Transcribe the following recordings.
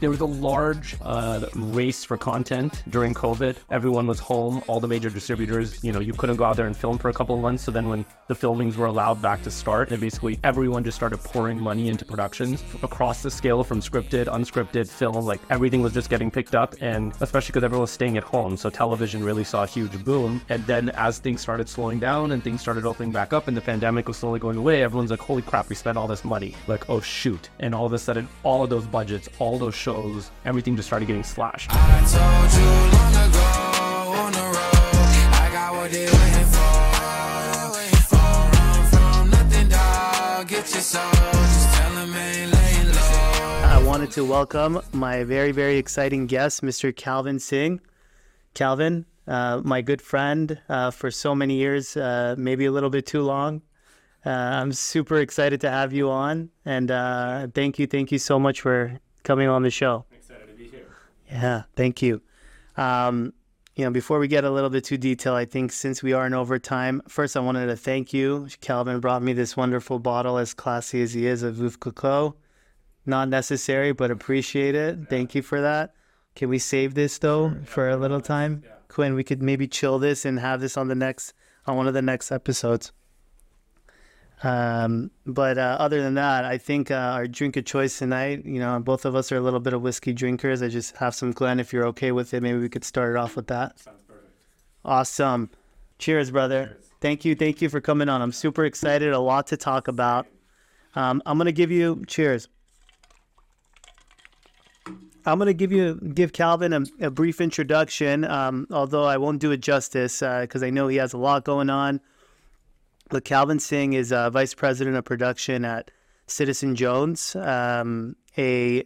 There was a large uh, race for content during COVID. Everyone was home. All the major distributors, you know, you couldn't go out there and film for a couple of months. So then when the filmings were allowed back to start, and basically everyone just started pouring money into productions across the scale from scripted, unscripted, film. Like everything was just getting picked up, and especially because everyone was staying at home, so television really saw a huge boom. And then as things started slowing down and things started opening back up, and the pandemic was slowly going away, everyone's like, "Holy crap, we spent all this money!" Like, oh shoot! And all of a sudden, all of those budgets, all those shows shows, everything just started getting slashed. I wanted to welcome my very, very exciting guest, Mr. Calvin Singh. Calvin, uh, my good friend uh, for so many years, uh, maybe a little bit too long. Uh, I'm super excited to have you on, and uh, thank you, thank you so much for coming on the show. Excited to be here. Yeah, thank you. Um, you know, before we get a little bit too detailed, I think since we are in overtime, first I wanted to thank you. Calvin brought me this wonderful bottle, as classy as he is, of Veuve Clicquot. Not necessary, but appreciate it. Yeah. Thank you for that. Can we save this though sure. for a little time? Yeah. Quinn, we could maybe chill this and have this on the next on one of the next episodes. Um, but uh, other than that, I think uh, our drink of choice tonight, you know, both of us are a little bit of whiskey drinkers. I just have some Glen. If you're okay with it, maybe we could start it off with that. Sounds perfect. Awesome. Cheers, brother. Cheers. Thank you. Thank you for coming on. I'm super excited. A lot to talk about. Um, I'm gonna give you cheers. I'm gonna give you give Calvin a, a brief introduction, um, although I won't do it justice because uh, I know he has a lot going on. Look, Calvin Singh is uh, vice president of production at Citizen Jones, um, a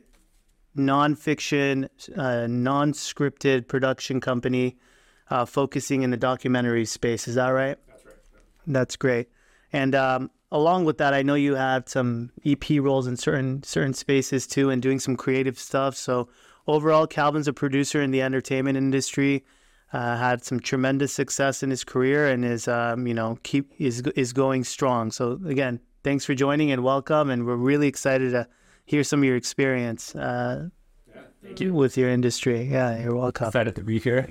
nonfiction, uh, non-scripted production company uh, focusing in the documentary space. Is that right? That's right. That's great. And um, along with that, I know you have some EP roles in certain certain spaces too, and doing some creative stuff. So overall, Calvin's a producer in the entertainment industry uh, had some tremendous success in his career and is um, you know keep is is going strong. So again, thanks for joining and welcome, and we're really excited to hear some of your experience. Uh, yeah, thank you with your industry. Yeah, you're welcome. Excited to be here.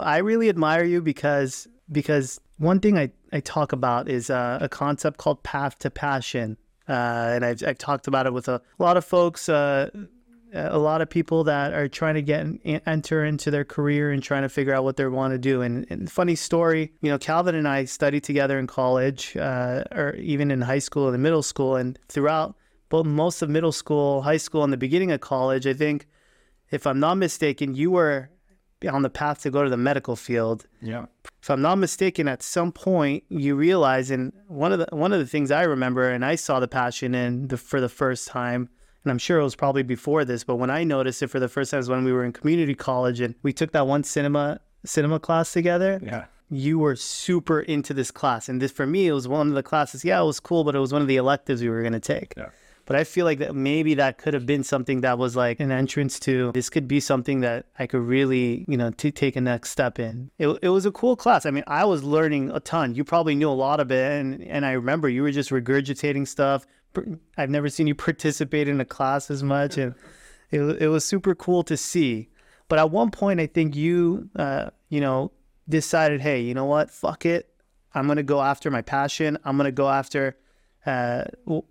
I really admire you because because one thing I, I talk about is uh, a concept called path to passion. Uh, and I've, I've talked about it with a, a lot of folks uh, a lot of people that are trying to get enter into their career and trying to figure out what they want to do. And, and funny story, you know, Calvin and I studied together in college, uh, or even in high school and middle school, and throughout both most of middle school, high school, and the beginning of college. I think, if I'm not mistaken, you were on the path to go to the medical field. Yeah. If I'm not mistaken, at some point you realize, and one of the one of the things I remember, and I saw the passion in the for the first time and I'm sure it was probably before this, but when I noticed it for the first time was when we were in community college and we took that one cinema cinema class together. Yeah. You were super into this class. And this for me, it was one of the classes. Yeah, it was cool, but it was one of the electives we were gonna take. Yeah. But I feel like that maybe that could have been something that was like an entrance to this could be something that I could really, you know, to take a next step in. It, it was a cool class. I mean, I was learning a ton. You probably knew a lot of it. And, and I remember you were just regurgitating stuff, I've never seen you participate in a class as much, and it it was super cool to see. But at one point, I think you, uh, you know, decided, hey, you know what, fuck it, I'm gonna go after my passion. I'm gonna go after, uh,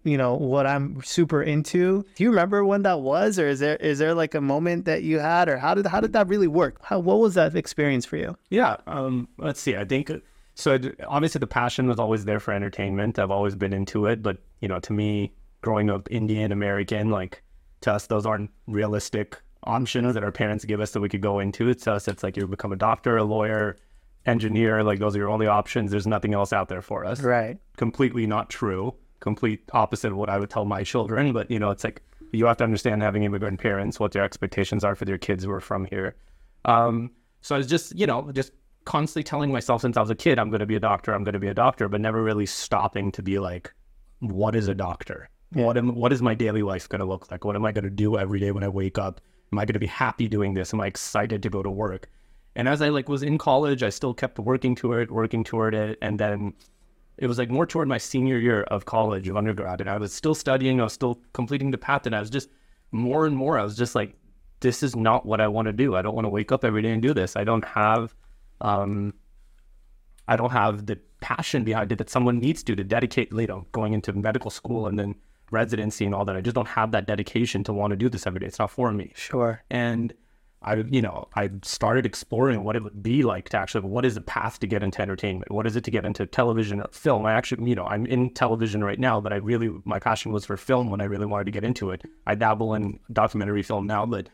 you know, what I'm super into. Do you remember when that was, or is there is there like a moment that you had, or how did how did that really work? How what was that experience for you? Yeah, um, let's see. I think so obviously the passion was always there for entertainment. I've always been into it, but you know, to me, growing up Indian American, like to us, those aren't realistic options that our parents give us that we could go into. To us, it's like you become a doctor, a lawyer, engineer. Like those are your only options. There's nothing else out there for us. Right. Completely not true. Complete opposite of what I would tell my children. But you know, it's like you have to understand having immigrant parents, what their expectations are for their kids who are from here. Um, so I was just, you know, just constantly telling myself since I was a kid, I'm going to be a doctor, I'm going to be a doctor, but never really stopping to be like, what is a doctor? Yeah. What am, what is my daily life going to look like? What am I going to do every day when I wake up? Am I going to be happy doing this? Am I excited to go to work? And as I like was in college, I still kept working toward it, working toward it, and then it was like more toward my senior year of college, of undergrad, and I was still studying, I was still completing the path, and I was just more and more, I was just like this is not what I want to do. I don't want to wake up every day and do this. I don't have, um, I don't have the passion behind it that someone needs to to dedicate, you know, going into medical school and then residency and all that. I just don't have that dedication to want to do this every day. It's not for me. Sure. And I, you know, I started exploring what it would be like to actually, what is the path to get into entertainment? What is it to get into television or film? I actually, you know, I'm in television right now, but I really, my passion was for film when I really wanted to get into it. I dabble in documentary film now, but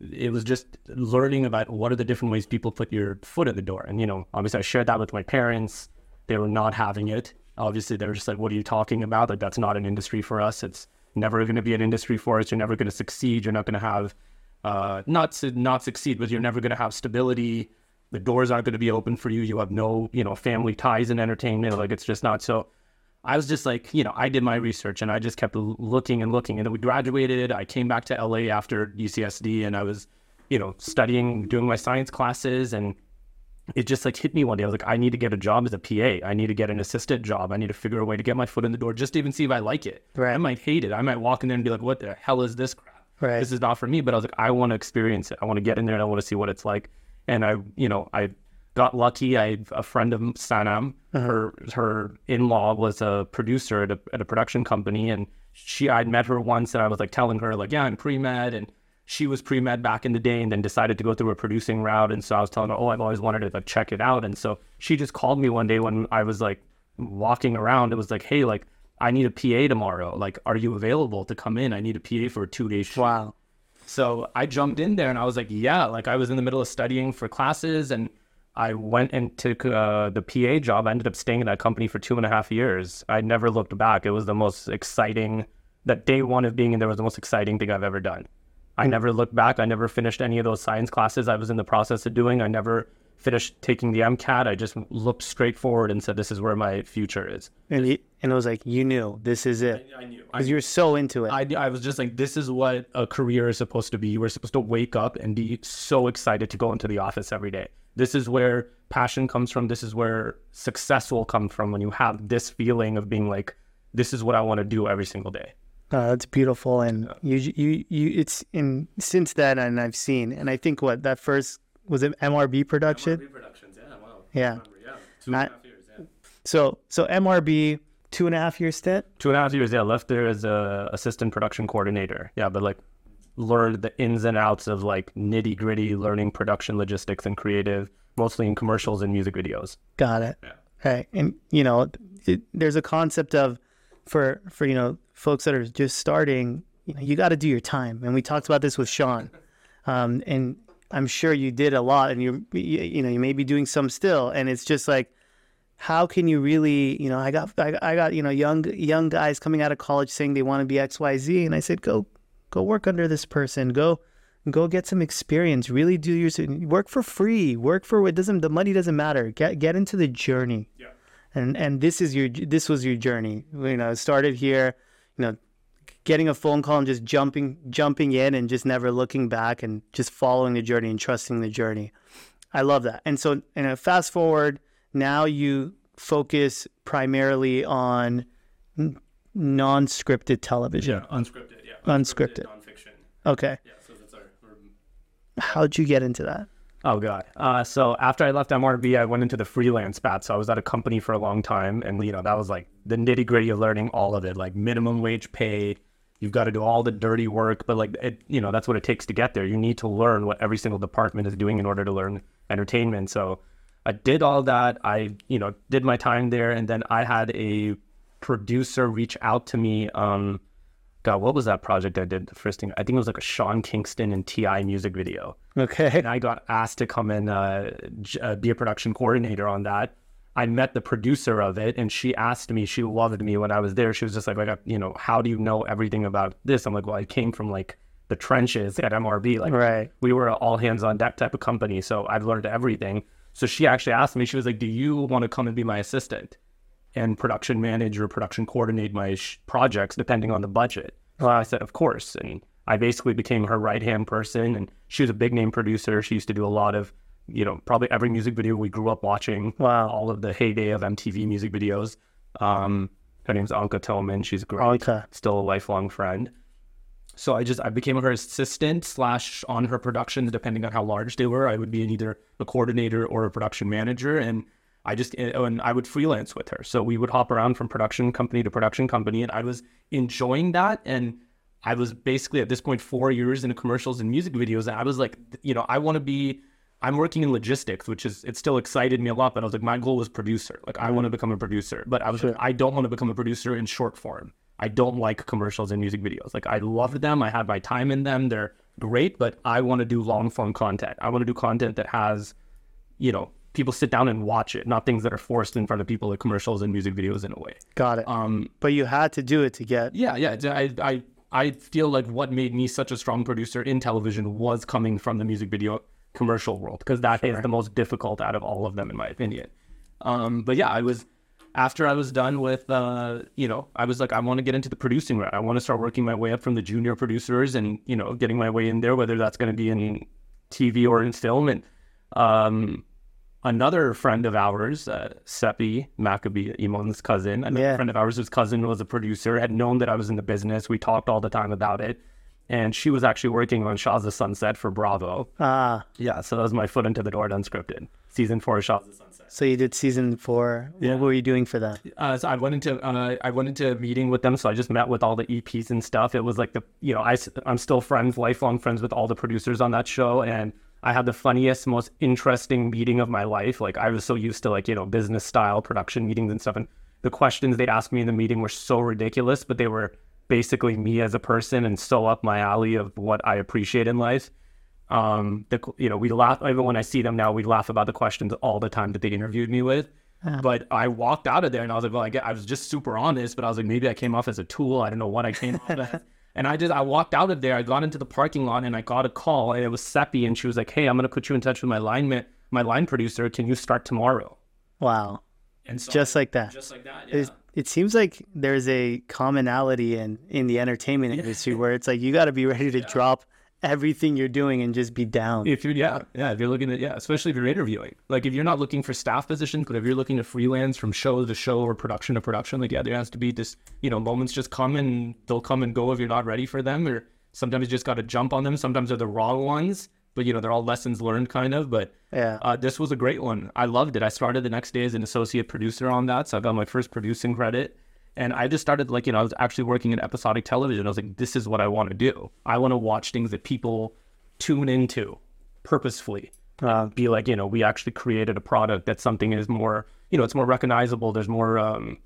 it was just learning about what are the different ways people put your foot in the door. And, you know, obviously I shared that with my parents. They were not having it. Obviously, they were just like, what are you talking about? Like, that's not an industry for us. It's never going to be an industry for us. You're never going to succeed. You're not going to have, uh, not not succeed, but you're never going to have stability. The doors aren't going to be open for you. You have no, you know, family ties in entertainment. Like, it's just not. So I was just like, you know, I did my research and I just kept looking and looking. And then we graduated. I came back to LA after UCSD and I was, you know, studying, doing my science classes. And it just like hit me one day. I was like, I need to get a job as a PA. I need to get an assistant job. I need to figure a way to get my foot in the door just to even see if I like it. Right. I might hate it. I might walk in there and be like, what the hell is this crap? Right. This is not for me. But I was like, I want to experience it. I want to get in there and I want to see what it's like. And I, you know, I got lucky. I a friend of Sanam, uh-huh. her her in law was a producer at a, at a production company, and she I'd met her once, and I was like telling her like, yeah, I'm pre med, and she was pre med back in the day, and then decided to go through a producing route, and so I was telling her, oh, I've always wanted to like check it out, and so she just called me one day when I was like walking around. It was like, hey, like I need a PA tomorrow. Like, are you available to come in? I need a PA for a two day shoot. Wow. So I jumped in there and I was like, yeah, like I was in the middle of studying for classes and I went and took uh, the PA job. I ended up staying in that company for two and a half years. I never looked back. It was the most exciting, that day one of being in there was the most exciting thing I've ever done. I never looked back. I never finished any of those science classes I was in the process of doing. I never finished taking the MCAT. I just looked straight forward and said, this is where my future is. And he, and it was like you knew this is it I knew. because you're so into it. I, I was just like, this is what a career is supposed to be. You were supposed to wake up and be so excited to go into the office every day. This is where passion comes from. This is where success will come from when you have this feeling of being like, this is what I want to do every single day. Uh, that's beautiful, and you, you, you. It's in since then, and I've seen, and I think what that first was it MRB production. Productions, yeah, wow. Yeah. yeah. and a half years, yeah. So so MRB two and a half year stint. Two and a half years, yeah. Left there as a assistant production coordinator. Yeah, but like learned the ins and outs of like nitty gritty learning production logistics and creative, mostly in commercials and music videos. Got it. Yeah. Right, and you know, it, there's a concept of for for you know folks that are just starting. You know, you got to do your time, and we talked about this with Sean, um, and I'm sure you did a lot, and you you you know you may be doing some still, and it's just like. How can you really, you know, I got, I, I got, you know, young, young guys coming out of college saying they want to be X, Y, Z, and I said, go, go work under this person, go, go get some experience, really do your, work for free, work for, it doesn't, the money doesn't matter, get, get into the journey. Yeah. and and this is your this was your journey. You know started here you know getting a phone call and just jumping jumping in and just never looking back and just following the journey and trusting the journey. I love that. And so and a fast forward now you focus primarily on non-scripted television. Yeah, unscripted. Yeah, Unscripted. nonfiction. okay Yeah, so that's our. how'd you get into that Oh god. Uh, so after I left MRB, I went into the freelance path. So I was at a company for a long time, and you know that was like the nitty gritty of learning all of it, like minimum wage pay. You've got to do all the dirty work, but like it, you know that's what it takes to get there. You need to learn what every single department is doing in order to learn entertainment. So I did all that. I you know did my time there, and then I had a producer reach out to me. Um, God, what was that project I did? The first thing I think it was like a Sean Kingston and T.I. music video okay and I got asked to come and uh, uh, be a production coordinator on that. I met the producer of it, and she asked me. She loved me when I was there. She was just like, like, you know, how do you know everything about this? I'm like, well, I came from like the trenches at MRB. Like, right we were all hands on deck type of company, so I've learned everything. So she actually asked me. She was like, "Do you want to come and be my assistant and production manage or production coordinate my sh- projects depending on the budget?" Well, I said, "Of course." And I basically became her right hand person, and she was a big name producer. She used to do a lot of, you know, probably every music video we grew up watching. Wow. all of the heyday of MTV music videos. Um, her name's Anka Tillman. She's great Anka. still a lifelong friend. So I just I became her assistant slash on her productions, depending on how large they were. I would be either a coordinator or a production manager, and I just eh, oh, and I would freelance with her. So we would hop around from production company to production company, and I was enjoying that. And I was basically at this point four years into commercials and music videos, and I was like, you know, I want to be. I'm working in logistics, which is it still excited me a lot. But I was like, my goal was producer. Like I want to mm. become a producer, but I was like, I don't want to become a producer in short form. I don't like commercials and music videos. Like I love them. I had my time in them. They're great, but I want to do long form content. I want to do content that has, you know, people sit down and watch it, not things that are forced in front of people like commercials and music videos in a way. Got it. Um, but you had to do it to get. yeah, yeah. I, I, I feel like what made me such a strong producer in television was coming from the music video commercial world because that is the most difficult out of all of them, in my opinion. Um, but yeah, I was after I was done with, uh, you know, I was like, I want to get into the producing route. I want to start working my way up from the junior producers and you know, getting my way in there, whether that's going to be in TV or in film. And um, another friend of ours, uh, Seppi Maccabee, Imon's cousin, another Yeah. friend of ours whose cousin was a producer, had known that I was in the business. We talked all the time about it. And she was actually working on Shahs of Sunset for Bravo. Ah, Yeah, so that was my foot into the door unscripted. Season four of Shahs of Sunset. so you did season four. Yeah. What were you doing for that? Uh, so I went into uh, I went into a meeting with them. So I just met with all the EPs and stuff. It was like the you know I I am still friends, lifelong friends with all the producers on that show, and I had the funniest, most interesting meeting of my life. Like I was so used to like you know business style production meetings and stuff, and the questions they'd ask me in the meeting were so ridiculous, but they were basically me as a person and so up my alley of what I appreciate in life. Um, the, you know, we laugh even when I see them now. We laugh about the questions all the time that they interviewed me with. But I walked out of there and I was like, well, I, get, I was just super honest, but I was like, maybe I came off as a tool. I don't know what I came off as. And I just, I walked out of there. I got into the parking lot and I got a call and it was Seppi and she was like, hey, I'm going to put you in touch with my line, ma- my line producer. Can you start tomorrow? Wow, And so just like that. just like that. It, it seems like there's a commonality in in the entertainment industry where it's like you got to be ready to drop everything you're doing and just be down. If you're yeah yeah if you're looking at yeah especially if you're interviewing. Like if you're not looking for staff positions but if you're looking to freelance from show to show or production to production like yeah there has to be this you know moments just come and they'll come and go if you're not ready for them or sometimes you just got to jump on them. Sometimes they're the wrong ones but you know they're all lessons learned kind of. But Yeah. uh, this was a great one. I loved it. I started the next day as an associate producer on that so I got my first producing credit and I just started like, you know, I was actually working in episodic television. I was like, this is what I want to do. I want to watch things that people tune into purposefully. Wow. Be like, you know, we actually created a product that something is more, you know, it's more recognizable. There's more, um,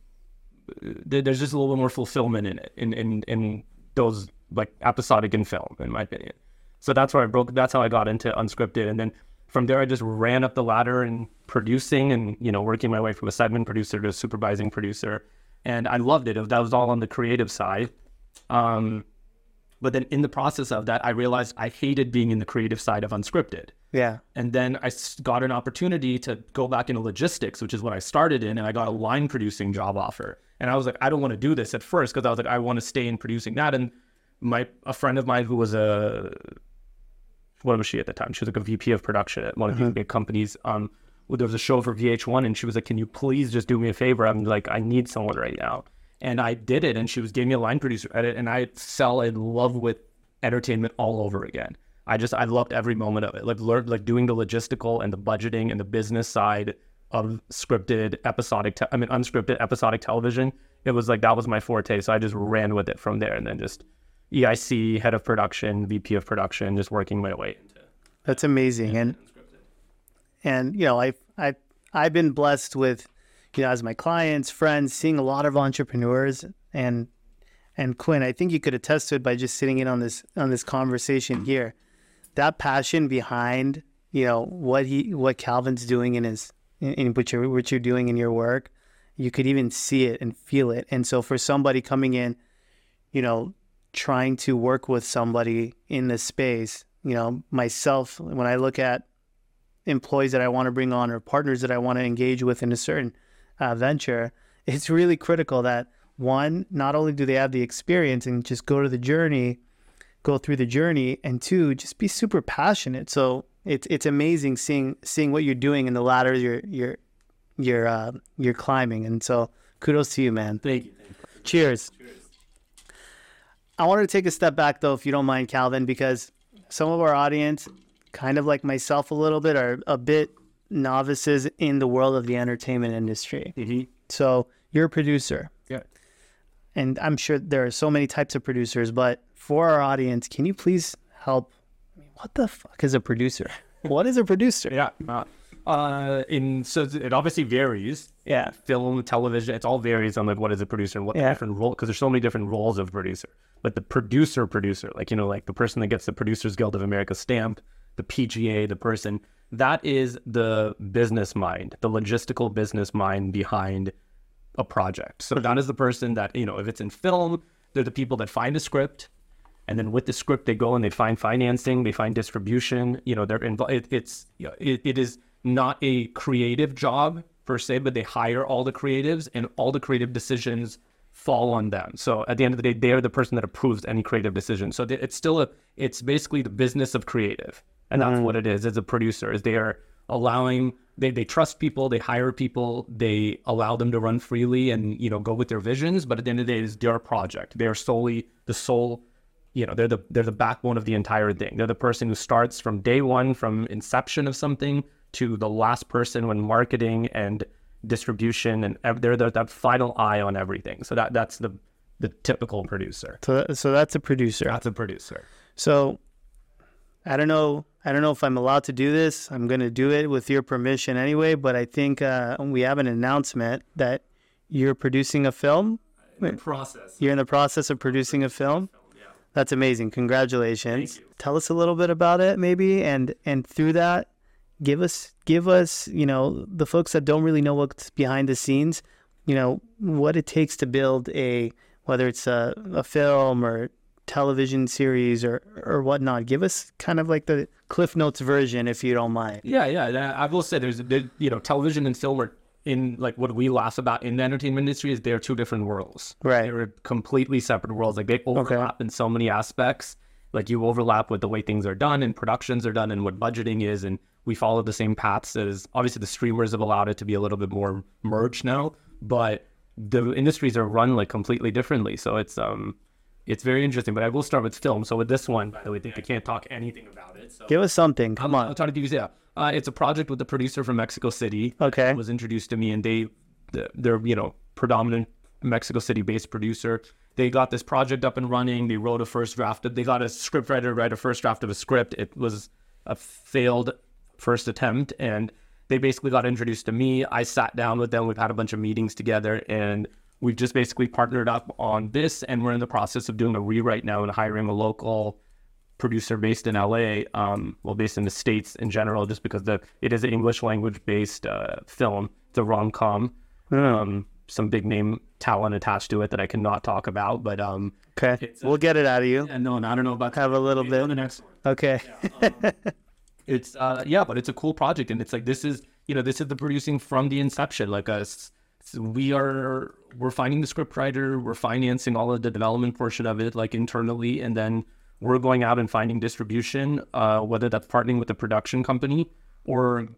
there- there's just a little bit more fulfillment in it, in, in, in those like episodic in film, in my opinion. So that's where I broke, that's how I got into unscripted. And then from there, I just ran up the ladder in producing and, you know, working my way from a segment producer to a supervising producer and I loved it. That was all on the creative side. Um, but then in the process of that, I realized I hated being in the creative side of unscripted. Yeah. And then I got an opportunity to go back into logistics, which is what I started in, and I got a line producing job offer. And I was like, I don't want to do this at first because I was like, I want to stay in producing that. And my a friend of mine who was a what was she at the time? She was like a VP of production at one of these big companies. Um, there was a show for VH1, and she was like, "Can you please just do me a favor? I'm like, I need someone right now." And I did it, and she was giving me a line producer edit, and I fell in love with entertainment all over again. I just I loved every moment of it. Like learned like doing the logistical and the budgeting and the business side of scripted episodic. Te- I mean unscripted episodic television. It was like that was my forte. So I just ran with it from there, and then just EIC, head of production, VP of production, just working my way into That's amazing. And and you know, I I I've been blessed with, you know, as my clients, friends, seeing a lot of entrepreneurs and and Quinn, I think you could attest to it by just sitting in on this on this conversation here. That passion behind, you know, what he what Calvin's doing in his in, what you're what you're doing in your work, you could even see it and feel it. And so for somebody coming in, you know, trying to work with somebody in this space, you know, myself, when I look at employees that I want to bring on or partners that I want to engage with in a certain uh, venture, it's really critical that one, not only do they have the experience and just go to the journey, go through the journey, and two, just be super passionate. So it's it's amazing seeing seeing what you're doing in the ladder you're you're you're uh, you're climbing, and so kudos to you, man. Thank you. Cheers. I wanted to take a step back though, if you don't mind, Calvin, because some of our audience, kind of like myself a little bit, are a bit novices in the world of the entertainment industry. Mm-hmm. So you're a producer. Yeah. And I'm sure there are so many types of producers, but for our audience, can you please help? What the fuck is a producer? what is a producer? Yeah. Uh, uh, in so it obviously varies. Yeah. Film, television, it's all varies on like what is a producer and what Yeah. different role because there's so many different roles of producer. But the producer, producer, like you know, like the person that gets the Producers Guild of America stamp, the PGA, the person that is the business mind, the logistical business mind behind a project. So that is the person that you know, if it's in film, they're the people that find a script, and then with the script they go and they find financing, they find distribution. You know, they're involved. It, it's you know, it, it is not a creative job per se, but they hire all the creatives, and all the creative decisions fall on them. So at the end of the day, they are the person that approves any creative decision. So it's still a, it's basically the business of creative, and that's mm. what it is as a producer. Is they are allowing they, they trust people, they hire people, they allow them to run freely and you know go with their visions. But at the end of the day, it's their project. They are solely the sole you know they're the they're the backbone of the entire thing they're the person who starts from day one from inception of something to the last person when marketing and distribution and ev- they're the, that final eye on everything so that that's the the typical producer So, so that's a producer. that's a producer So I don't know. I don't know if I'm allowed to do this. I'm going to do it with your permission anyway. But I think uh, we have an announcement that you're producing a film. process You're in the process of producing a film. That's amazing. Congratulations. Tell us a little bit about it, maybe, and and through that, give us give us you know the folks that don't really know what's behind the scenes, you know what it takes to build a whether it's a, a film or television series or or whatnot. Give us kind of like the Cliff Notes version, if you don't mind. Yeah, yeah. I will say there's, there, you know, television and film are in like what we laugh about in the entertainment industry is they're two different worlds. Right. They're completely separate worlds. Like they overlap in so many aspects. Like you overlap with the way things are done and productions are done and what budgeting is. And we follow the same paths as obviously the streamers have allowed it to be a little bit more merged now, but the industries are run like completely differently. So it's, um, it's very interesting, but I will start with film. So with this one, by the way, I can't talk anything about it. So Give us something. Come on. I'll try to give you yeah. Uh, it's a project with the producer from Mexico City. Okay. was introduced to me, and they, they're you know predominant Mexico City based producer. They got this project up and running. They wrote a first draft. They got a script writer to write a first draft of a script. It was a failed first attempt, and they basically got introduced to me. I sat down with them. We've had a bunch of meetings together, and we've just basically partnered up on this. And we're in the process of doing a rewrite now and hiring a local producer based in LA, um, well, based in the states in general, just because the it is an English language based uh, film. It's a rom com. Um, some big name talent attached to it that I cannot talk about, but um, Okay. Uh, We'll get it out of you. and no, I don't know about Have a little Maybe on bit. the next one. Okay. It's uh, yeah, but it's a cool project, and it's like this is you know this is the producing from the inception. Like us, we are we're finding the script writer, we're financing all of the development portion of it, like internally, and then we're going out and finding distribution, uh, whether that's partnering with a production company or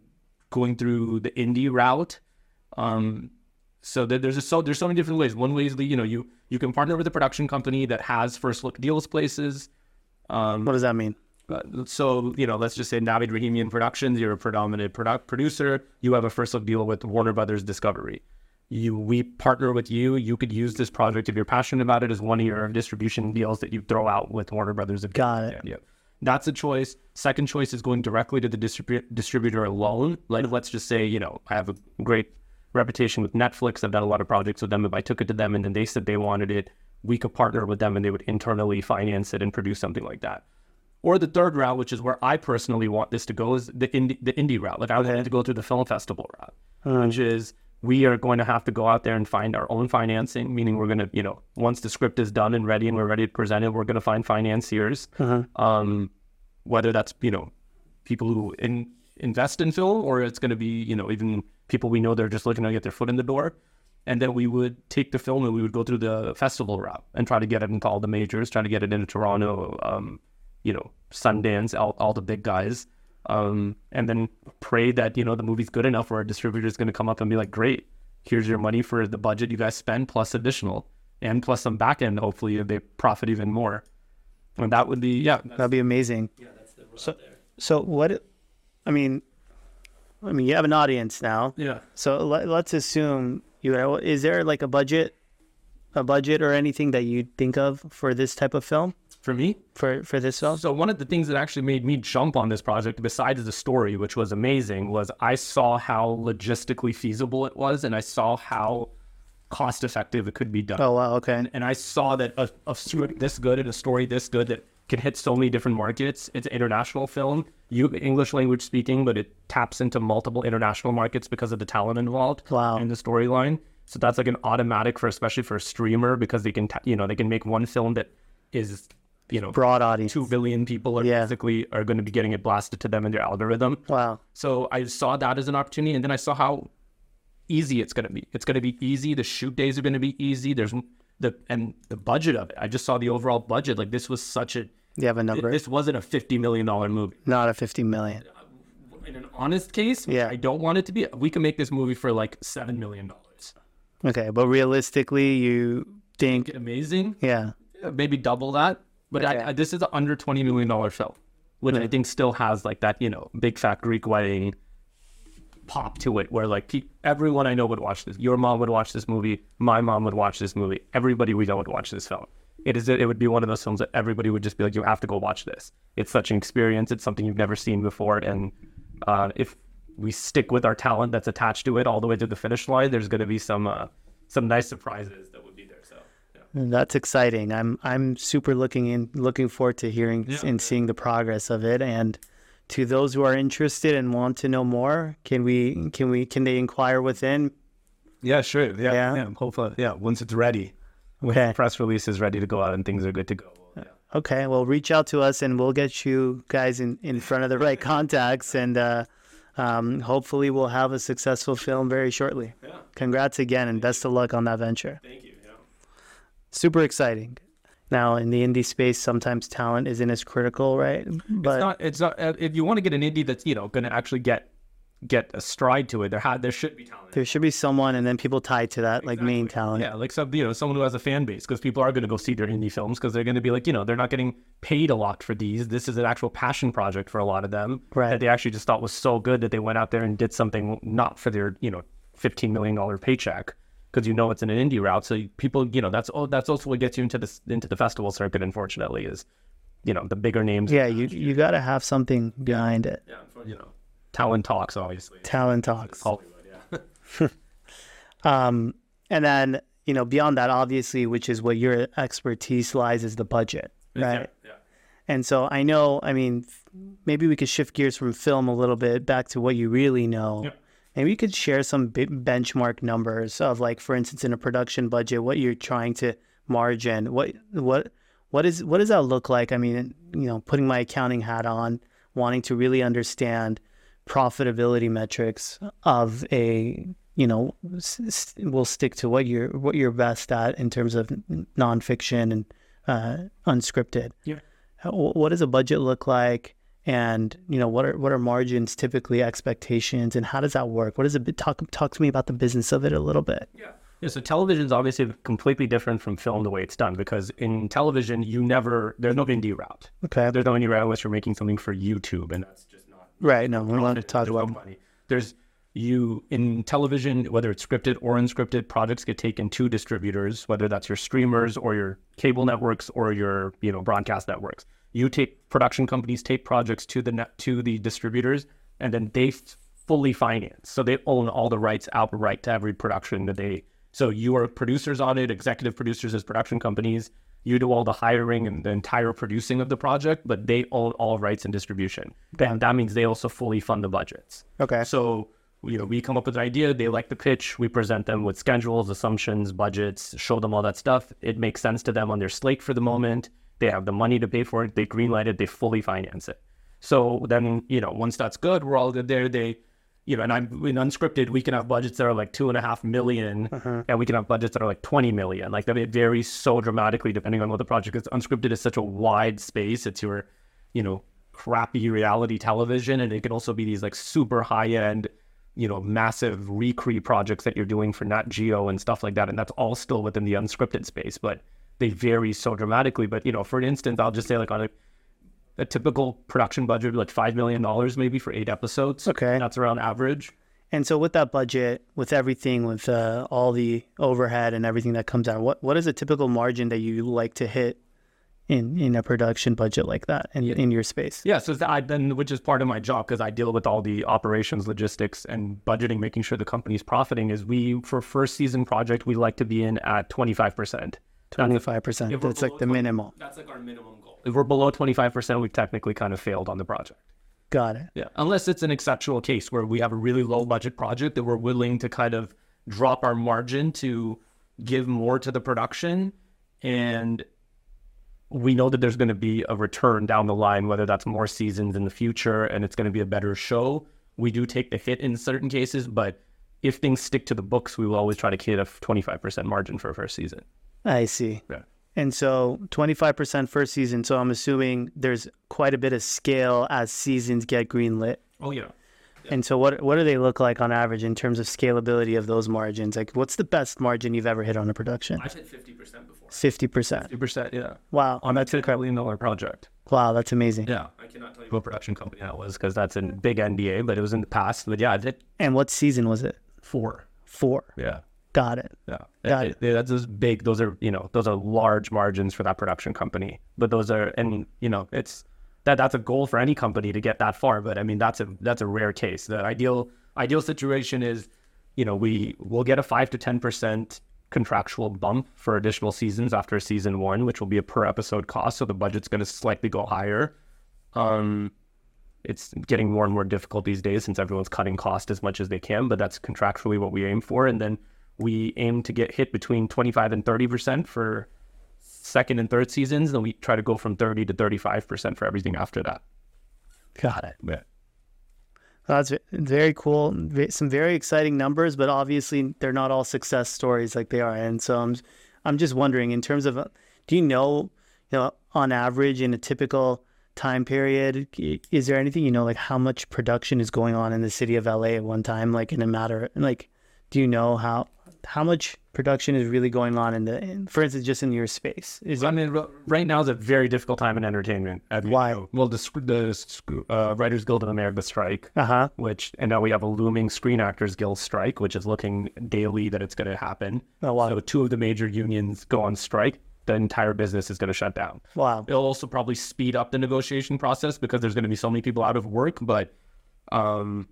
going through the indie route. Um, so there's a, so there's so many different ways. One way is the, you know you you can partner with a production company that has first look deals places. Um, What does that mean? uh, so you know, let's just say Navid Rahimian Productions. You're a predominant product producer. You have a first look deal with Warner Brothers Discovery. You, we partner with you. You could use this project if you're passionate about it as one of your distribution deals that you throw out with Warner Brothers. Got it. Yeah, that's a choice. Second choice is going directly to the distribu- distributor alone. Like, let's just say, you know, I have a great reputation with Netflix. I've done a lot of projects with them. If I took it to them and then they said they wanted it, we could partner with them and they would internally finance it and produce something like that. Or the third route, which is where I personally want this to go, is the indie, the indie route. Like I would like to go through the film festival route, hmm. which is we are going to have to go out there and find our own financing. Meaning we're going to, you know, once the script is done and ready and we're ready to present it, we're going to find financiers. Um, whether that's you know people who in, invest in film or it's going to be you know even people we know they're just looking to get their foot in the door and then we would take the film and we would go through the festival route and try to get it into all the majors try to get it into toronto um, you know sundance all, all the big guys um, and then pray that you know the movie's good enough where a distributor is going to come up and be like great here's your money for the budget you guys spend plus additional and plus some back end. Hopefully, they profit even more. And that would be yeah. That'd be amazing. yeah, that's the So, so what? I mean, I mean, you have an audience now. yeah. So let, let's assume you know, is there like a budget, a budget or anything that you think of for this type of film For me, for for this film? So one of the things that actually made me jump on this project, besides the story, which was amazing, was I saw how logistically feasible it was, and I saw how cost effective it could be done. Oh wow, okay. And and I saw that a, a script this good and a story this good that can hit so many different markets. It's an international film, you English language speaking, but it taps into multiple international markets because of the talent involved Wow. and the storyline. So that's like an automatic for, especially for a streamer, because they can, ta- you know, they can make one film that is, you know, Broad audience. two billion people are Yeah. basically are going to be getting it blasted to them in their algorithm. Wow. So I saw that as an opportunity, and then I saw how easy it's going to be. It's going to be easy. The shoot days are going to be easy. There's the and the budget of it. I just saw the overall budget. Like this was such a. You have a number? This wasn't a fifty million dollar movie. Not a fifty million. Uh, in an honest case, Yeah. I don't want it to be. We can make this movie for like seven million dollars. Okay, but realistically, you think? Amazing. Yeah. Yeah, maybe double that. But Okay. I, I, this is an under twenty million dollar film, which I think still has like that you know big fat Greek wedding pop to it, where like pe- everyone I know would watch this. Your mom would watch this movie. My mom would watch this movie. Everybody we know would watch this film. It is. It would be one of those films that everybody would just be like, you have to go watch this. It's such an experience. It's something you've never seen before, and uh, if we stick with our talent that's attached to it all the way to the finish line, there's going to be some uh, some nice surprises that would be there. So. Yeah. That's exciting. I'm I'm super looking in looking forward to hearing Yeah. and seeing the progress of it. And to those who are interested and want to know more, can we can we can they inquire within? Yeah, sure. Yeah, Yeah? yeah. Hopefully, yeah. Once it's ready, Okay. press release is ready to go out and things are good to go. Yeah. Okay. Well, reach out to us and we'll get you guys in in front of the right contacts and. uh um, hopefully we'll have a successful film very shortly. Yeah. Congrats again and best of luck on that venture. Thank you. Super exciting. Now in the indie space, sometimes talent isn't as critical, right? But it's not. It's not. Uh, if you want to get an indie that's you know going to actually get get a stride to it, there ha- there should be talent. there should be someone and then people tied to that, like main talent. Yeah, like some you know someone who has a fan base because people are going to go see their indie films because they're going to be like you know they're not getting paid a lot for these. This is an actual passion project for a lot of them Right. that they actually just thought was so good that they went out there and did something not for their you know fifteen million dollar paycheck because you know it's in an indie route. So people you know that's oh that's also what gets you into this into the festival circuit. Unfortunately, is you know the bigger names. Yeah, you you got to have something behind it. yeah, you know talent talks obviously. Talent talks. Hollywood, yeah. Um, and then you know beyond that, obviously, which is what your expertise lies, is the budget, right? Yeah. And so I know, I mean, maybe we could shift gears from film a little bit back to what you really know. Yep. Maybe you could share some bi- benchmark numbers of, like, for instance, in a production budget, what you're trying to margin. What what what is what does that look like? I mean, you know, putting my accounting hat on, wanting to really understand profitability metrics of a you know s- we'll stick to what you're what you're best at in terms of nonfiction and uh, unscripted Yeah. how, what does a budget look like and you know what are what are margins typically expectations and how does that work what is it talk talk to me about the business of it a little bit Yeah. Yeah, so television is obviously completely different from film the way it's done because in television you never there's no indie route. okay There's no indie route unless you're making something for YouTube, and that's just not. right no we want to talk no about money. There's you in television, whether it's scripted or unscripted, projects get taken to distributors, whether that's your streamers or your cable networks or your you know broadcast networks. You take production companies take projects to the net to the distributors, and then they f- fully finance. So they own all the rights outright to every production that they. So you are producers on it, executive producers as production companies. You do all the hiring and the entire producing of the project, but they own all rights and distribution. And that means they also fully fund the budgets. okay So you know, we come up with an idea, they like the pitch, we present them with schedules, assumptions, budgets, show them all that stuff. It makes sense to them on their slate for the moment. They have the money to pay for it, they greenlight it, they fully finance it. So then, you know, once that's good, we're all good there. They, you know, and I'm in unscripted, we can have budgets that are like two and a half million, uh-huh. and we can have budgets that are like 20 million. Like that, it varies so dramatically depending on what the project is. Unscripted is such a wide space. It's your, you know, crappy reality television, and it can also be these like super high end you know, massive recre projects that you're doing for Nat Geo and stuff like that, and that's all still within the unscripted space, but they vary so dramatically. But you know, for instance, I'll just say like on a a typical production budget like five million dollars maybe for eight episodes. Okay. that's around average. And so with that budget, with everything, with uh, all the overhead and everything that comes out, what what is a typical margin that you like to hit in in a production budget like that in, in your space? Yeah, so I then, which is part of my job because I deal with all the operations, logistics, and budgeting, making sure the company's profiting. Is we for first season project we like to be in at twenty five percent. Twenty five percent. That's like the 20 minimum. That's like our minimum goal. If we're below twenty five percent, we've technically kind of failed on the project. Got it. Yeah, unless it's an exceptional case where we have a really low budget project that we're willing to kind of drop our margin to give more to the production and we know that there's going to be a return down the line whether that's more seasons in the future and it's going to be a better show we do take the hit in certain cases but if things stick to the books we will always try to hit a 25% margin for a first season I see. yeah And so 25% first season. So I'm assuming there's quite a bit of scale as seasons get greenlit. oh yeah And so what what do they look like on average in terms of scalability of those margins? Like what's the best margin you've ever hit on a production? i've hit 50% before 50%. 50% yeah Wow. on that $10 million project Wow, that's amazing. Yeah, I cannot tell you what production company that was because that's a big NDA, but it was in the past. But yeah, I did And what season was it? four. 4. Yeah, Got it. yeah, Got It- it- that's those big. Those are you know those are large margins for that production company. But those are and you know it's that that's a goal for any company to get that far. But I mean that's a that's a rare case. The ideal ideal situation is you know we will get a five to ten percent contractual bump for additional seasons after season one, which will be a per episode cost. So the budget's going to slightly go higher. Um, it's getting more and more difficult these days since everyone's cutting cost as much as they can, but that's contractually what we aim for. And then we aim to get hit between 25 and 30% for second and third seasons. Then we try to go from 30 to 35% for everything after that. Got it. Yeah. That's very cool. Some very exciting numbers, but obviously they're not all success stories like they are. And so I'm, I'm just wondering, in terms of, uh, do you know, you know, on average in a typical time period, is there anything you know, like how much production is going on in the city of LA at one time, like in a matter, like, do you know how how much production is really going on in the, in, for instance, just in your space? Is I mean, right now is a very difficult time in entertainment. as you Why? know. Well, the, the uh, Writers Guild of America strike, uh huh. which, and now we have a looming Screen Actors Guild strike, which is looking daily that it's going to happen. Oh wow, So two of the major unions go on strike, the entire business is going to shut down. wow. It'll also probably speed up the negotiation process because there's going to be so many people out of work. But um,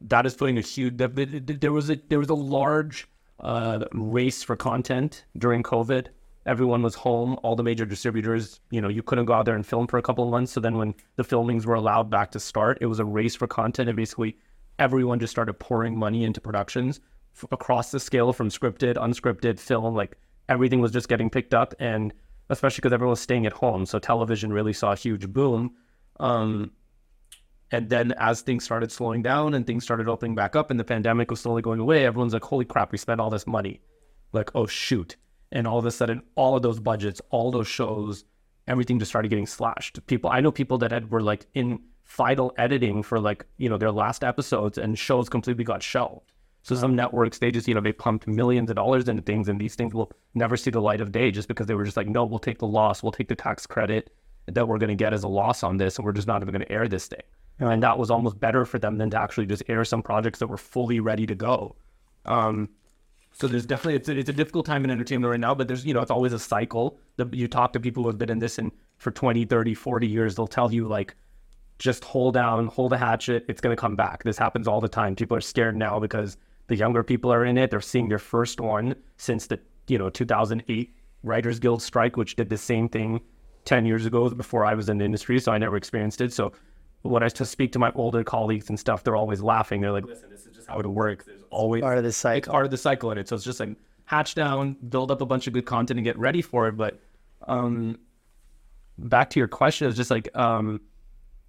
that is putting a huge. th- th- th- There was a there was a large uh, race for content during COVID. Everyone was home. All the major distributors, you know, you couldn't go out there and film for a couple of months. So then, when the filmings were allowed back to start, it was a race for content, and basically everyone just started pouring money into productions f- across the scale from scripted, unscripted, film. Like everything was just getting picked up, and especially because everyone was staying at home, so television really saw a huge boom. Um, and then as things started slowing down and things started opening back up and the pandemic was slowly going away, everyone's like, holy crap, we spent all this money. Like, oh, shoot. And all of a sudden, all of those budgets, all those shows, everything just started getting slashed. People, I know people that had, were like in final editing for like, you know, their last episodes and shows completely got shelved. So some networks, they just, you know, they pumped millions of dollars into things and these things will never see the light of day just because they were just like, no, we'll take the loss, we'll take the tax credit that we're going to get as a loss on this and we're just not even going to air this thing. And that was almost better for them than to actually just air some projects that were fully ready to go. Um, so there's definitely it's a, it's a difficult time in entertainment right now, but there's you know it's always a cycle. The, you talk to people who have been in this in for 20, 30, 40 years, they'll tell you like just hold down, hold a hatchet, it's going to come back. This happens all the time. People are scared now because the younger people are in it. They're seeing their first one since the you know 2008 Writers Guild strike, which did the same thing 10 years ago before I was in the industry, so I never experienced it. So when I to speak to my older colleagues and stuff, they're always laughing. They're like, "Listen, this is just how it works. There's always Part of the it's cycle. part of the cycle in it. So it's just like hatch down, build up a bunch of good content, and get ready for it. But um, back to your question, it's just like um,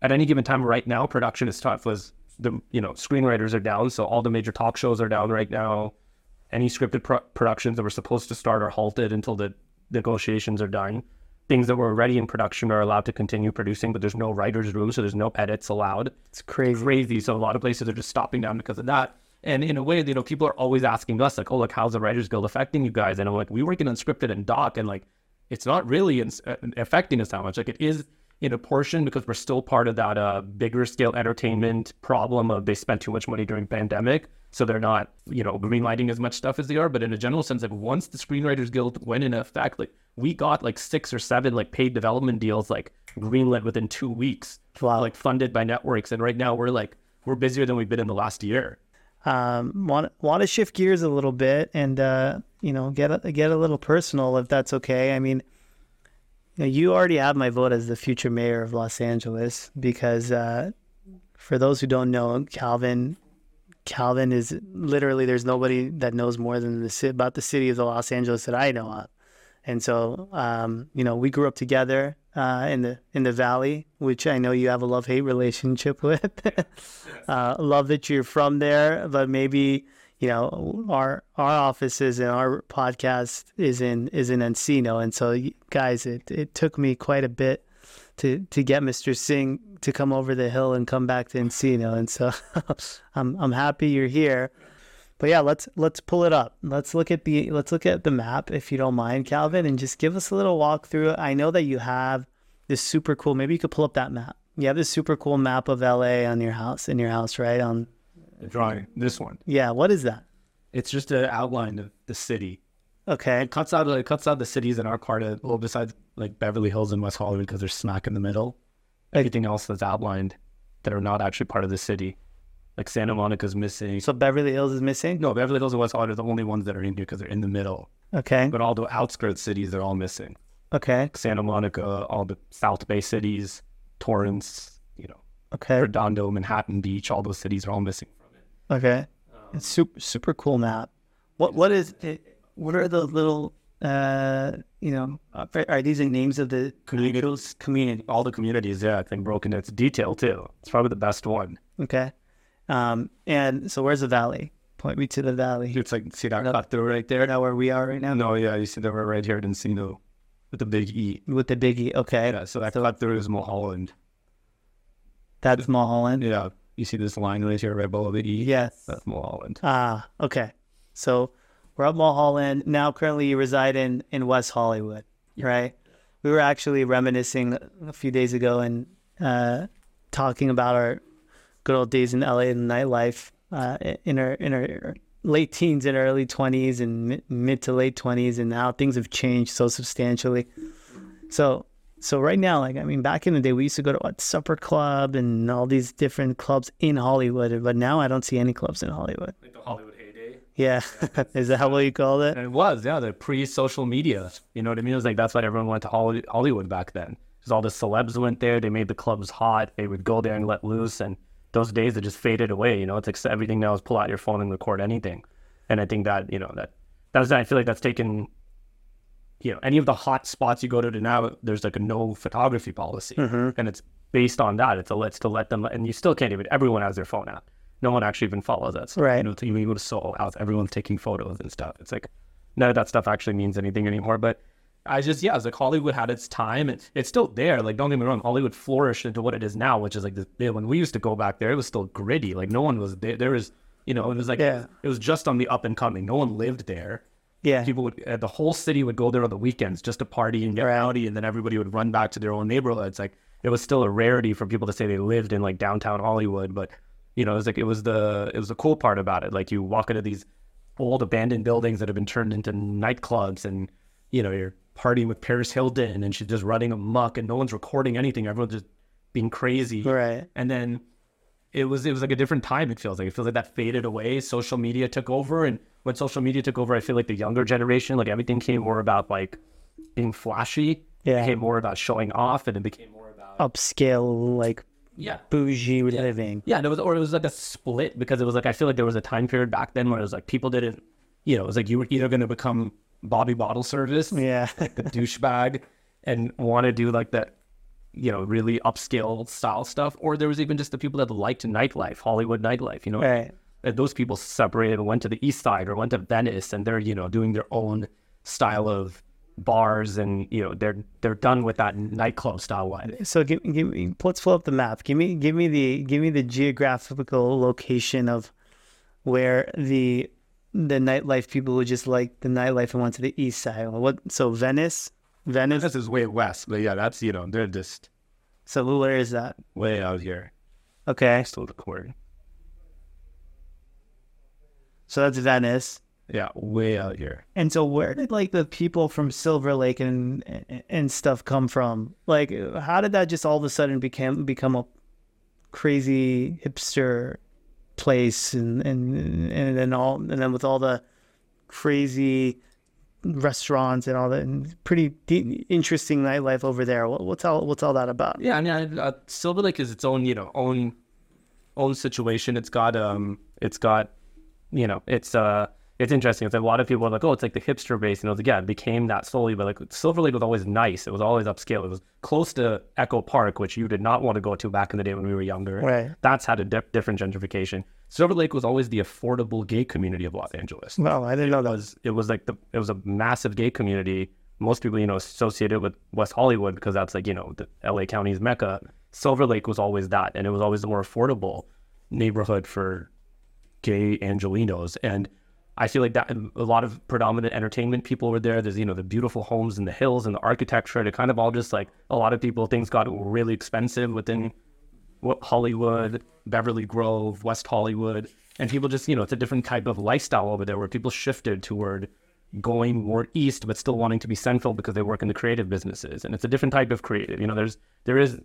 at any given time right now, production is tough. Was the you know screenwriters are down, so all the major talk shows are down right now. Any scripted pro- productions that were supposed to start are halted until the negotiations are done. Things that were already in production are allowed to continue producing, but there's no writers' room, so there's no edits allowed It's crazy. crazy. So a lot of places are just stopping down because of that. And in a way, you know, people are always asking us like, "Oh, like, how's the Writers Guild affecting you guys?" And I'm like, "We work in unscripted and doc, and like, it's not really in, uh, affecting us that much. Like, it is in a portion because we're still part of that uh, bigger scale entertainment problem of they spent too much money during pandemic, so they're not, you know, greenlighting as much stuff as they are. But in a general sense, like once the Screenwriters Guild went in effect, like we got like six or seven like paid development deals like greenlit within two weeks, like funded by networks, and right now we're like we're busier than we've been in the last year. um, want want to shift gears a little bit and uh, you know get a, get a little personal if that's okay. I mean, you, know, you already have my vote as the future mayor of Los Angeles because uh, for those who don't know, Calvin Calvin is literally there's nobody that knows more than the about the city of the Los Angeles that I know of. And so, um, you know, we grew up together uh, in the in the valley, which I know you have a love hate relationship with. uh, love that you're from there, but maybe you know our our offices and our podcast is in is in Encino, and so guys, it it took me quite a bit to to get Mr. Singh to come over the hill and come back to Encino, and so I'm I'm happy you're here. But yeah, let's let's pull it up. Let's look at the let's look at the map if you don't mind, Calvin, and just give us a little walkthrough. I know that you have this super cool. Maybe you could pull up that map. You have this super cool map of LA on your house in your house, right? On drawing this one, yeah, what is that? it's just an outline of the city. Okay, It cuts out it cuts out the cities that are part of well besides like Beverly Hills and West Hollywood because they're smack in the middle. Everything else that's outlined that are not actually part of the city, like Santa Monica's missing. so Beverly Hills is missing. no, Beverly Hills and West Hollywood are the only ones that are in here because they're in the middle. Okay, But all the outskirts cities they're all missing. okay, Santa Monica, all the South Bay cities, Torrance, you know, okay, Redondo, Manhattan Beach, all those cities are all missing from it. okay. It's super super cool map. What what is it? What are the little uh you know are, are these the names of the Communities. community? All the communities, yeah, I think broken. It's detail too. It's probably the best one. Okay, um and so where's the valley? Point me to the valley. It's like see that cut through right there. Now where we are right now No, yeah, you see that we're right here at Encino with the big E. with the big E, Okay, Yeah, so that cut through is Mulholland. that's Mulholland. Yeah, you see this line right here right below the E? Yes. That's Mulholland. Ah, okay. So we're up Mulholland. Now currently you reside in, in West Hollywood, right? We were actually reminiscing a few days ago and uh, talking about our good old days in LA and nightlife uh, in our in our late teens and early 20s and mid, mid to late 20s and how things have changed so substantially. So so right now, like I mean, back in the day, we used to go to what Supper Club and all these different clubs in Hollywood, but now I don't see any clubs in Hollywood. Like the Hollywood heyday. Yeah, is that what uh, you called it? And it was, yeah, the pre-social media. You know what I mean? It was like that's why everyone went to Hollywood back then. Because all the celebs went there. They made the clubs hot. They would go there and let loose. And those days, it just faded away. You know, it's like everything now is pull out your phone and record anything. And I think that you know that that's I feel like that's taken. You know, any of the hot spots you go to now, there's like a no photography policy, mm-hmm. and it's based on that. It's a let's to let them, and you still can't even. Everyone has their phone out. No one actually even follows us. Right. You know, to even go to Soho House, everyone's taking photos and stuff. It's like none of that stuff actually means anything anymore. But I just yeah, it's like Hollywood had its time and it's still there. Like don't get me wrong, Hollywood flourished into what it is now, which is like this, when we used to go back there, it was still gritty. Like no one was there. There was you know, it was like Yeah. it was just on the up and coming. No one lived there. Yeah, People would uh, the whole city would go there on the weekends just to party and get Right. rowdy, and then everybody would run back to their own neighborhoods. Like it was still a rarity for people to say they lived in like downtown Hollywood, but you know, it was like it was the it was the cool part about it. Like you walk into these old abandoned buildings that have been turned into nightclubs, and you know you're partying with Paris Hilton, and she's just running amok, and no one's recording anything. Everyone's just being crazy, right. and then it was it was like a different time. It feels like it feels like that faded away. Social media took over, and when social media took over, I feel like the younger generation, like everything came more about like being flashy. Yeah. it became more about showing off, and it became more about Upscale, like yeah, bougie living. yeah. And it was or it was like a split because it was like I feel like there was a time period back then where it was like people didn't, you know, it was like you were either going to become Bobby Bottle Service, Yeah, like the douchebag, and want to do like that, you know, really upscale style stuff, or there was even just the people that liked nightlife, Hollywood nightlife, you know. right. And those people separated and went to the east side or went to Venice and they're, you know, doing their own style of bars and, you know, they're they're done with that nightclub style one. So give, give me, let's pull up the map. Give me, give me the, give me the geographical location of, where the the nightlife people who just like the nightlife and went to the east side. What? So Venice, Venice. This is way west, but yeah, that's you know they're just So where is that? way out here. Okay, Still the cord. so that's Venice. Yeah, way out here. And so where did like the people from Silver Lake and and stuff come from? Like how did that just all of a sudden become become a crazy hipster place and and and then all and then with all the crazy restaurants and all that and pretty de- interesting nightlife over there. What, what's all what's all that about? Yeah, I mean, uh, Silver Lake is its own, you know, own own situation. It's got, um, it's got, you know, it's uh, it's interesting. It's like a lot of people are like, oh, it's like the hipster base, and it was yeah, it became that slowly, but like Silver Lake was always nice. It was always upscale. It was close to Echo Park, which you did not want to go to back in the day when we were younger. Right. That's had a di- different gentrification. Silver Lake was always the affordable gay community of Los Angeles. Well, I didn't know that. was it was like the it was a massive gay community. Most people, you know, associated with West Hollywood because that's like you know the LA County's mecca. Silver Lake was always that, and it was always the more affordable neighborhood for gay Angelenos. And I feel like that a lot of predominant entertainment people were there. There's you know the beautiful homes in the hills and the architecture. And it kind of all just like a lot of people things got really expensive within what Hollywood, Beverly Grove, West Hollywood, and people just you know it's a different type of lifestyle over there where people shifted toward going more east but still wanting to be central because they work in the creative businesses. And it's a different type of creative. You know there's there is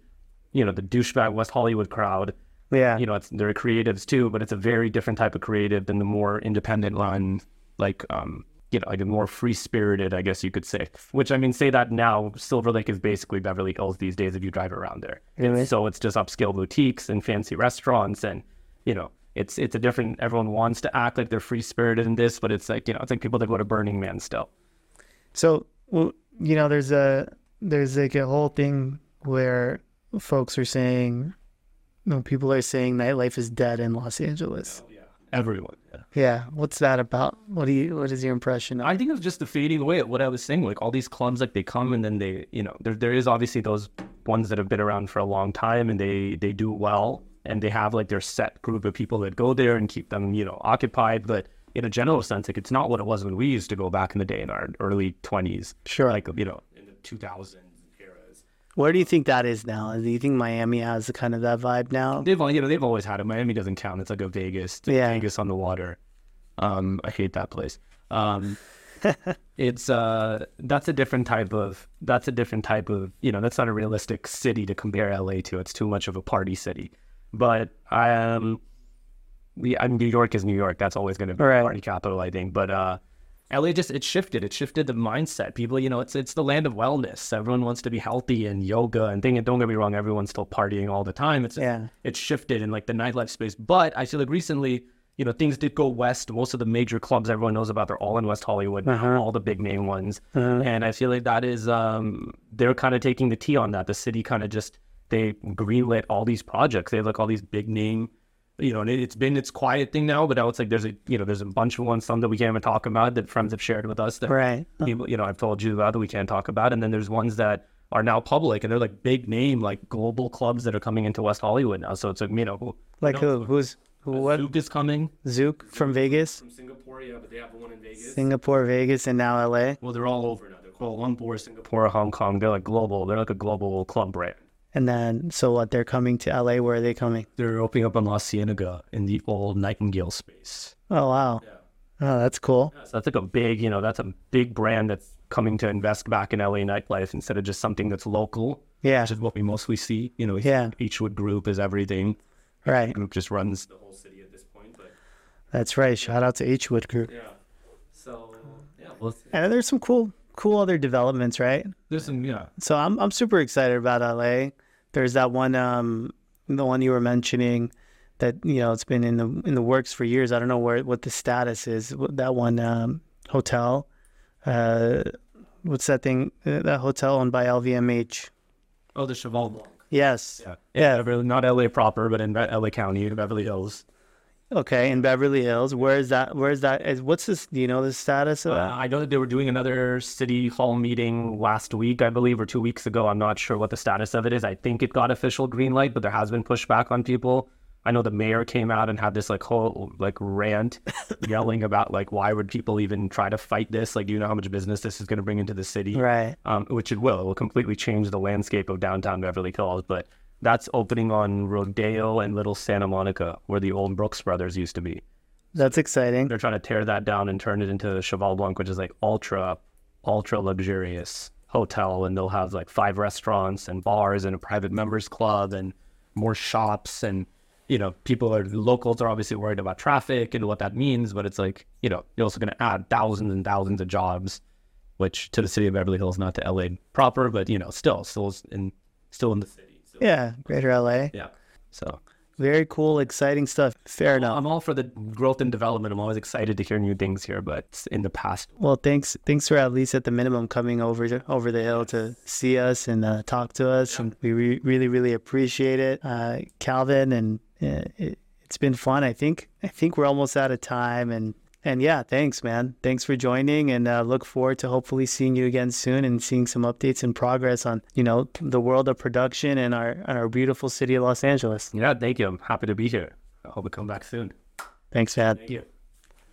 you know the douchebag west hollywood crowd. Yeah. you know it's they're creatives too but it's a very different type of creative than the more independent run like um you know like a more free spirited i guess you could say which i mean say that now silver lake is basically beverly hills these days if you drive around there Really? so it's just upscale boutiques and fancy restaurants and you know it's it's a different everyone wants to act like they're free spirited in this but it's like you know it's like people that go to burning man still So, well, you know, there's a there's like a whole thing where folks are saying, you know, people are saying nightlife is dead in Los Angeles. everyone yeah. Yeah, what's that about? What do you? What is your impression? I think it's just the fading away of what I was saying. Like all these clubs, like they come and then they, you know, there there is obviously those ones that have been around for a long time and they they do well and they have like their set group of people that go there and keep them, you know, occupied. But in a general sense, like it's not what it was when we used to go back in the day in our early twenties. Sure. Like you know, in the two thousands eras. Where do you think that is now? Do you think Miami has kind of that vibe now? They've you know they've always had it. Miami doesn't count. It's like a Vegas, Yeah. Vegas on the water. Um, I hate that place. Um, it's uh, that's a different type of that's a different type of you know that's not a realistic city to compare LA to. It's too much of a party city. But I um, we I mean, New York is New York. That's always going to be Right. party capital, I think. But uh, LA just it shifted. It shifted the mindset. People, you know, it's it's the land of wellness. Everyone wants to be healthy and yoga and thing. And don't get me wrong, everyone's still partying all the time. It's Yeah. it's shifted in like the nightlife space. But I feel like recently, you know, things did go west. Most of the major clubs everyone knows about, they're all in West Hollywood, Uh-huh. all the big name ones. And I feel like that is um they're kind of taking the tea on that. The city kind of just they greenlit all these projects. They have like all these big name you know, and it, it's been its quiet thing now, but now it's like there's a you know there's a bunch of ones some that we can't even talk about that friends have shared with us that Right. Uh-huh. people you know I've told you about that we can't talk about, and then there's ones that are now public and they're like big name like global clubs that are coming into West Hollywood now. So it's like you know who Like who? Who's who? Uh, what? Zouk is coming Zouk from Vegas, from Singapore, yeah, but they have one in Vegas. Singapore, Vegas, and now LA. Well, they're all over now. They're Kuala Lumpur, Singapore, Hong Kong. They're like global. They're like a global club brand. And then, so what? They're coming to LA. Where are they coming? They're opening up in La Cienega in the old Nightingale space. Oh wow. Oh, that's cool. So that's like a big, you know, that's a big brand that's coming to invest back in LA nightlife instead of just something that's local, Yeah. which is what we mostly see. You know, Yeah. Hwood Group is everything. Right. Group just runs the whole city at this point. But That's right. Shout out to Hwood Group. yeah, so yeah, well, And there's some cool, cool other developments, right? there's some yeah. So I'm I'm super excited about LA. There's that one um the one you were mentioning that you know it's been in the in the works for years. I don't know where what the status is. That one um hotel. Uh what's that thing? Uh, that hotel owned by LVMH. Oh, the Cheval Blanc. Yes. Yeah, Yeah. Beverly- not LA proper, but in LA County, Beverly Hills. Okay, in Beverly Hills. Where is that? Where is that? Is what's this? Do you know the status of Uh. I know that they were doing another city hall meeting last week, I believe, or two weeks ago. I'm not sure what the status of it is. I think it got official green light, but there has been pushback on people I know the mayor came out and had this like whole like rant yelling about like why would people even try to fight this? Like, do you know how much business this is going to bring into the city? Right. Um, which it will. It will completely change the landscape of downtown Beverly Hills. But that's opening on Rodeo and Little Santa Monica, where the old Brooks Brothers used to be. That's exciting. They're trying to tear that down and turn it into Cheval Blanc, which is like ultra, ultra luxurious hotel. And they'll have like five restaurants and bars and a private members club and more shops and you know, people are locals are obviously worried about traffic and what that means, but it's like, you know, you're also going to add thousands and thousands of jobs, which to the city of Beverly Hills, not to LA proper, but you know, still, still in, still in the city. Yeah, Greater LA. yeah. So Very cool, exciting stuff. Fair enough. I'm all for the growth and development. I'm always excited to hear new things here, but in the past, Well, thanks, thanks for at least at the minimum coming over to, over the hill to see us and uh, talk to us, and we re- really, really appreciate it, uh, Calvin. And uh, it, it's been fun. I think, I think we're almost out of time, and and yeah, thanks, man. Thanks for joining, and uh, look forward to hopefully seeing you again soon and seeing some updates and progress on you know the world of production and our and our beautiful city of Los Angeles. yeah, thank you. I'm happy to be here. I hope we come back soon. Thanks, man. Thank you.